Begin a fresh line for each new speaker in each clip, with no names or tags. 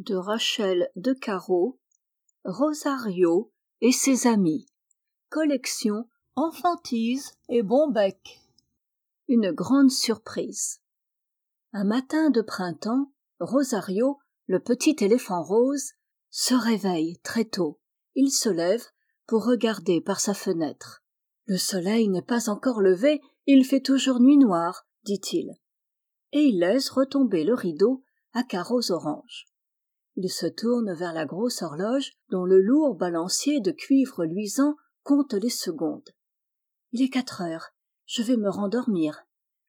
de Rachel de Caro Rosario et ses amis. Collection enfantise et bon bec. Une grande surprise. Un matin de printemps rosario le petit éléphant rose se réveille très tôt. Il se lève pour regarder par sa fenêtre. Le soleil n'est pas encore levé il fait toujours nuit noire dit-il. Et il laisse retomber le rideau à carreaux orange il se tourne vers la grosse horloge dont le lourd balancier de cuivre luisant compte les secondes. Il est quatre heures. Je vais me rendormir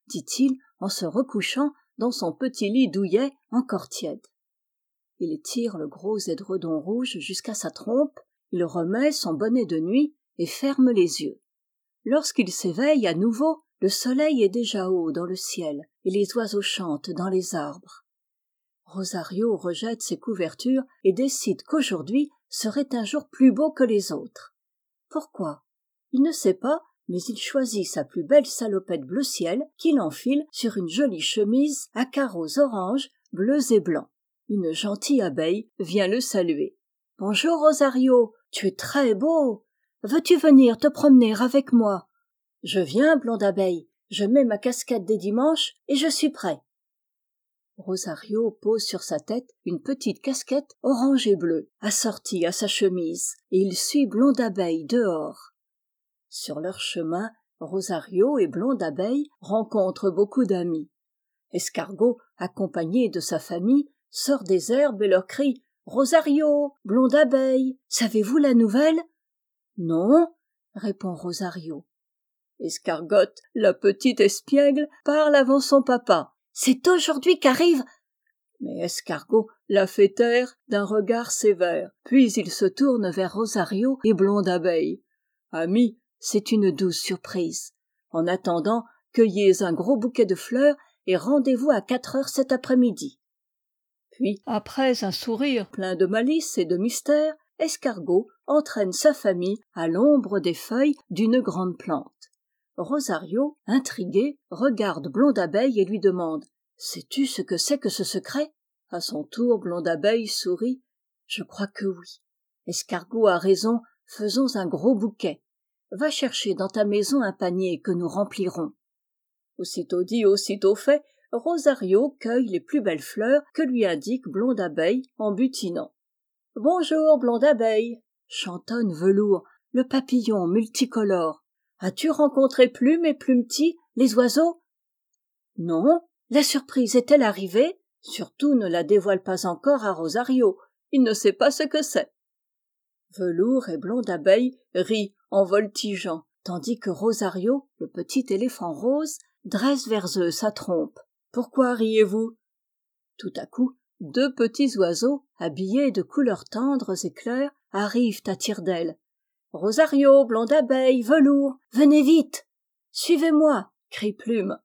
dit-il en se recouchant dans son petit lit douillet encore tiède. Il tire le gros édredon rouge jusqu'à sa trompe il remet son bonnet de nuit et ferme les yeux. Lorsqu'il s'éveille à nouveau le soleil est déjà haut dans le ciel et les oiseaux chantent dans les arbres rosario rejette ses couvertures et décide qu'aujourd'hui serait un jour plus beau que les autres. Pourquoi? Il ne sait pas mais il choisit sa plus belle salopette bleu ciel qu'il enfile sur une jolie chemise à carreaux orange bleus et blancs. Une gentille abeille vient le saluer bonjour rosario tu es très beau. Veux-tu venir te promener avec moi? Je viens blonde abeille. Je mets ma casquette des dimanches et je suis prêt rosario pose sur sa tête une petite casquette orange et bleue assortie à sa chemise et il suit blonde abeille dehors. Sur leur chemin rosario et blonde abeille rencontrent beaucoup d'amis. Escargot accompagné de sa famille sort des herbes et leur crie rosario blonde abeille savez-vous la nouvelle? Non répond rosario. Escargotte la petite espiègle parle avant son papa c'est aujourd'hui qu'arrive! Mais escargot la fait taire d'un regard sévère. Puis il se tourne vers rosario et blonde abeille. Amis c'est une douce surprise. En attendant cueillez un gros bouquet de fleurs et rendez-vous à quatre heures cet après-midi. Puis après un sourire. plein de malice et de mystère escargot entraîne sa famille à l'ombre des feuilles d'une grande plante rosario intrigué regarde blonde abeille et lui demande sais-tu ce que c'est que ce secret? A son tour blonde abeille sourit je crois que oui. Escargot a raison faisons un gros bouquet. Va chercher dans ta maison un panier que nous remplirons aussitôt dit aussitôt fait rosario cueille les plus belles fleurs que lui indique blonde abeille en butinant bonjour blonde abeille! chantonne velours le papillon multicolore as-tu rencontré plume et plumetis les oiseaux? Non la surprise est-elle arrivée? Surtout ne la dévoile pas encore à rosario il ne sait pas ce que c'est. Velours et blonde abeille rient en voltigeant tandis que rosario le petit éléphant rose dresse vers eux sa trompe. Pourquoi riez-vous? Tout à coup deux petits oiseaux habillés de couleurs tendres et claires arrivent à tire-d'aile rosario blonde abeille velours venez vite. Suivez-moi crie plume.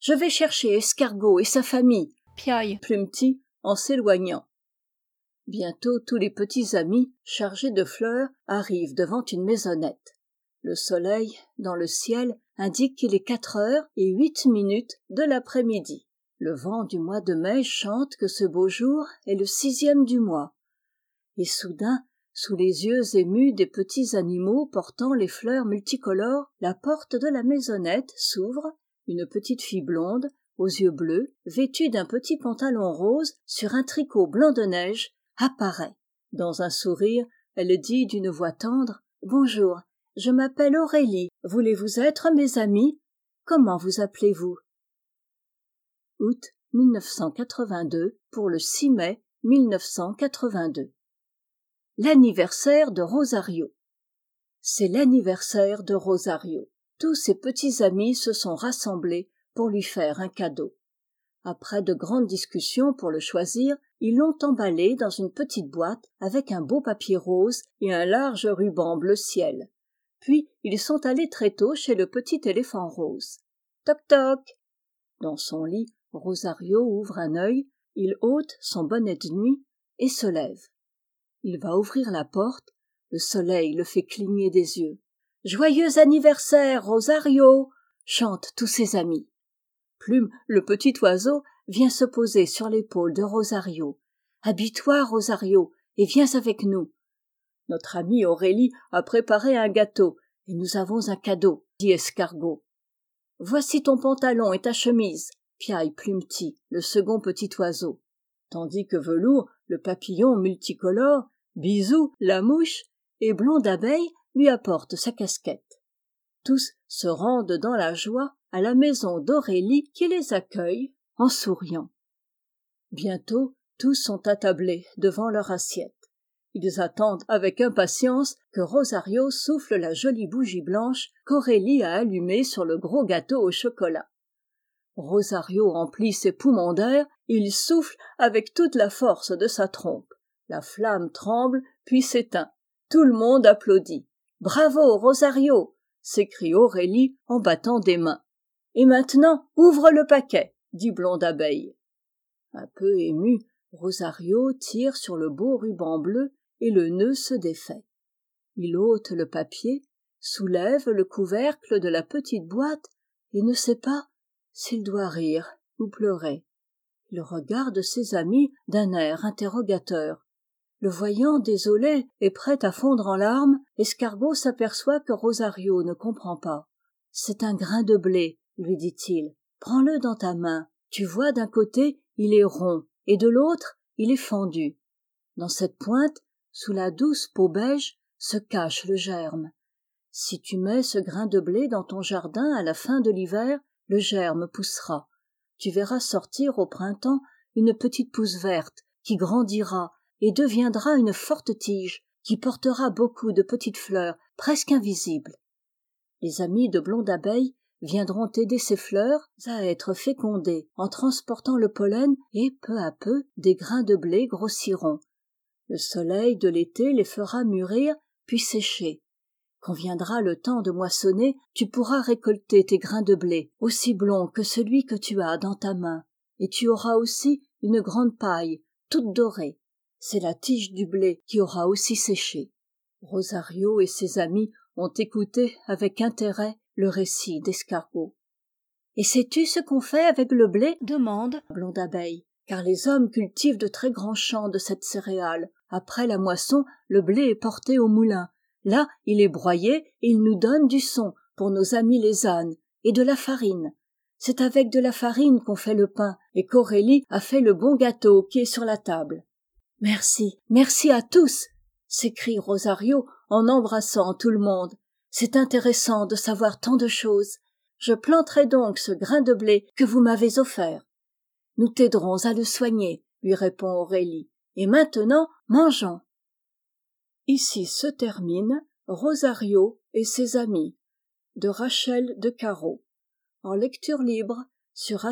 Je vais chercher escargot et sa famille. Piaille. Plumetis en s'éloignant. Bientôt tous les petits amis chargés de fleurs arrivent devant une maisonnette. Le soleil dans le ciel indique qu'il est quatre heures et huit minutes de l'après-midi. Le vent du mois de mai chante que ce beau jour est le sixième du mois. Et soudain sous les yeux émus des petits animaux portant les fleurs multicolores la porte de la maisonnette s'ouvre une petite fille blonde aux yeux bleus vêtue d'un petit pantalon rose sur un tricot blanc de neige apparaît. Dans un sourire elle dit d'une voix tendre bonjour je m'appelle aurélie. Voulez-vous être mes amis? Comment vous appelez-vous? Août pour le 6 mai l'anniversaire de rosario. C'est l'anniversaire de rosario. Tous ses petits amis se sont rassemblés pour lui faire un cadeau. Après de grandes discussions pour le choisir ils l'ont emballé dans une petite boîte avec un beau papier rose et un large ruban bleu ciel. Puis ils sont allés très tôt chez le petit éléphant rose. Toc toc! Dans son lit rosario ouvre un œil il ôte son bonnet de nuit et se lève il va ouvrir la porte. Le soleil le fait cligner des yeux. Joyeux anniversaire rosario! chantent tous ses amis. Plume le petit oiseau vient se poser sur l'épaule de rosario. Habille-toi rosario et viens avec nous. Notre amie aurélie a préparé un gâteau et nous avons un cadeau dit escargot. Voici ton pantalon et ta chemise piaille plumetit le second petit oiseau. Tandis que velours le papillon multicolore bisou la mouche et blonde abeille lui apportent sa casquette. Tous se rendent dans la joie à la maison d'aurélie qui les accueille en souriant. Bientôt tous sont attablés devant leur assiette. Ils attendent avec impatience que rosario souffle la jolie bougie blanche qu'aurélie a allumée sur le gros gâteau au chocolat rosario emplit ses poumons d'air il souffle avec toute la force de sa trompe. La flamme tremble puis s'éteint. Tout le monde applaudit bravo rosario! s'écrie aurélie en battant des mains et maintenant ouvre le paquet! dit blonde abeille. Un peu ému rosario tire sur le beau ruban bleu et le nœud se défait. Il ôte le papier soulève le couvercle de la petite boîte et ne sait pas s'il doit rire ou pleurer. Il regarde ses amis d'un air interrogateur. Le voyant désolé et prêt à fondre en larmes escargot s'aperçoit que rosario ne comprend pas c'est un grain de blé lui dit-il prends-le dans ta main. Tu vois d'un côté il est rond et de l'autre il est fendu dans cette pointe sous la douce peau beige se cache le germe si tu mets ce grain de blé dans ton jardin à la fin de l'hiver le germe poussera. Tu verras sortir au printemps une petite pousse verte qui grandira et deviendra une forte tige qui portera beaucoup de petites fleurs presque invisibles. Les amis de blonde abeille viendront aider ces fleurs à être fécondées en transportant le pollen et peu à peu des grains de blé grossiront. Le soleil de l'été les fera mûrir puis sécher quand viendra le temps de moissonner tu pourras récolter tes grains de blé aussi blonds que celui que tu as dans ta main. Et tu auras aussi une grande paille toute dorée. C'est la tige du blé qui aura aussi séché. Rosario et ses amis ont écouté avec intérêt le récit d'escargot. Et sais-tu ce qu'on fait avec le blé? Demande. Blonde abeille. Car les hommes cultivent de très grands champs de cette céréale. Après la moisson le blé est porté au moulin là il est broyé et il nous donne du son pour nos amis les ânes et de la farine. C'est avec de la farine qu'on fait le pain et qu'aurélie a fait le bon gâteau qui est sur la table merci merci à tous! s'écrie rosario en embrassant tout le monde c'est intéressant de savoir tant de choses. Je planterai donc ce grain de blé que vous m'avez offert nous t'aiderons à le soigner lui répond aurélie et maintenant mangeons ici se termine rosario et ses amis de rachel de Caro. En lecture libre sur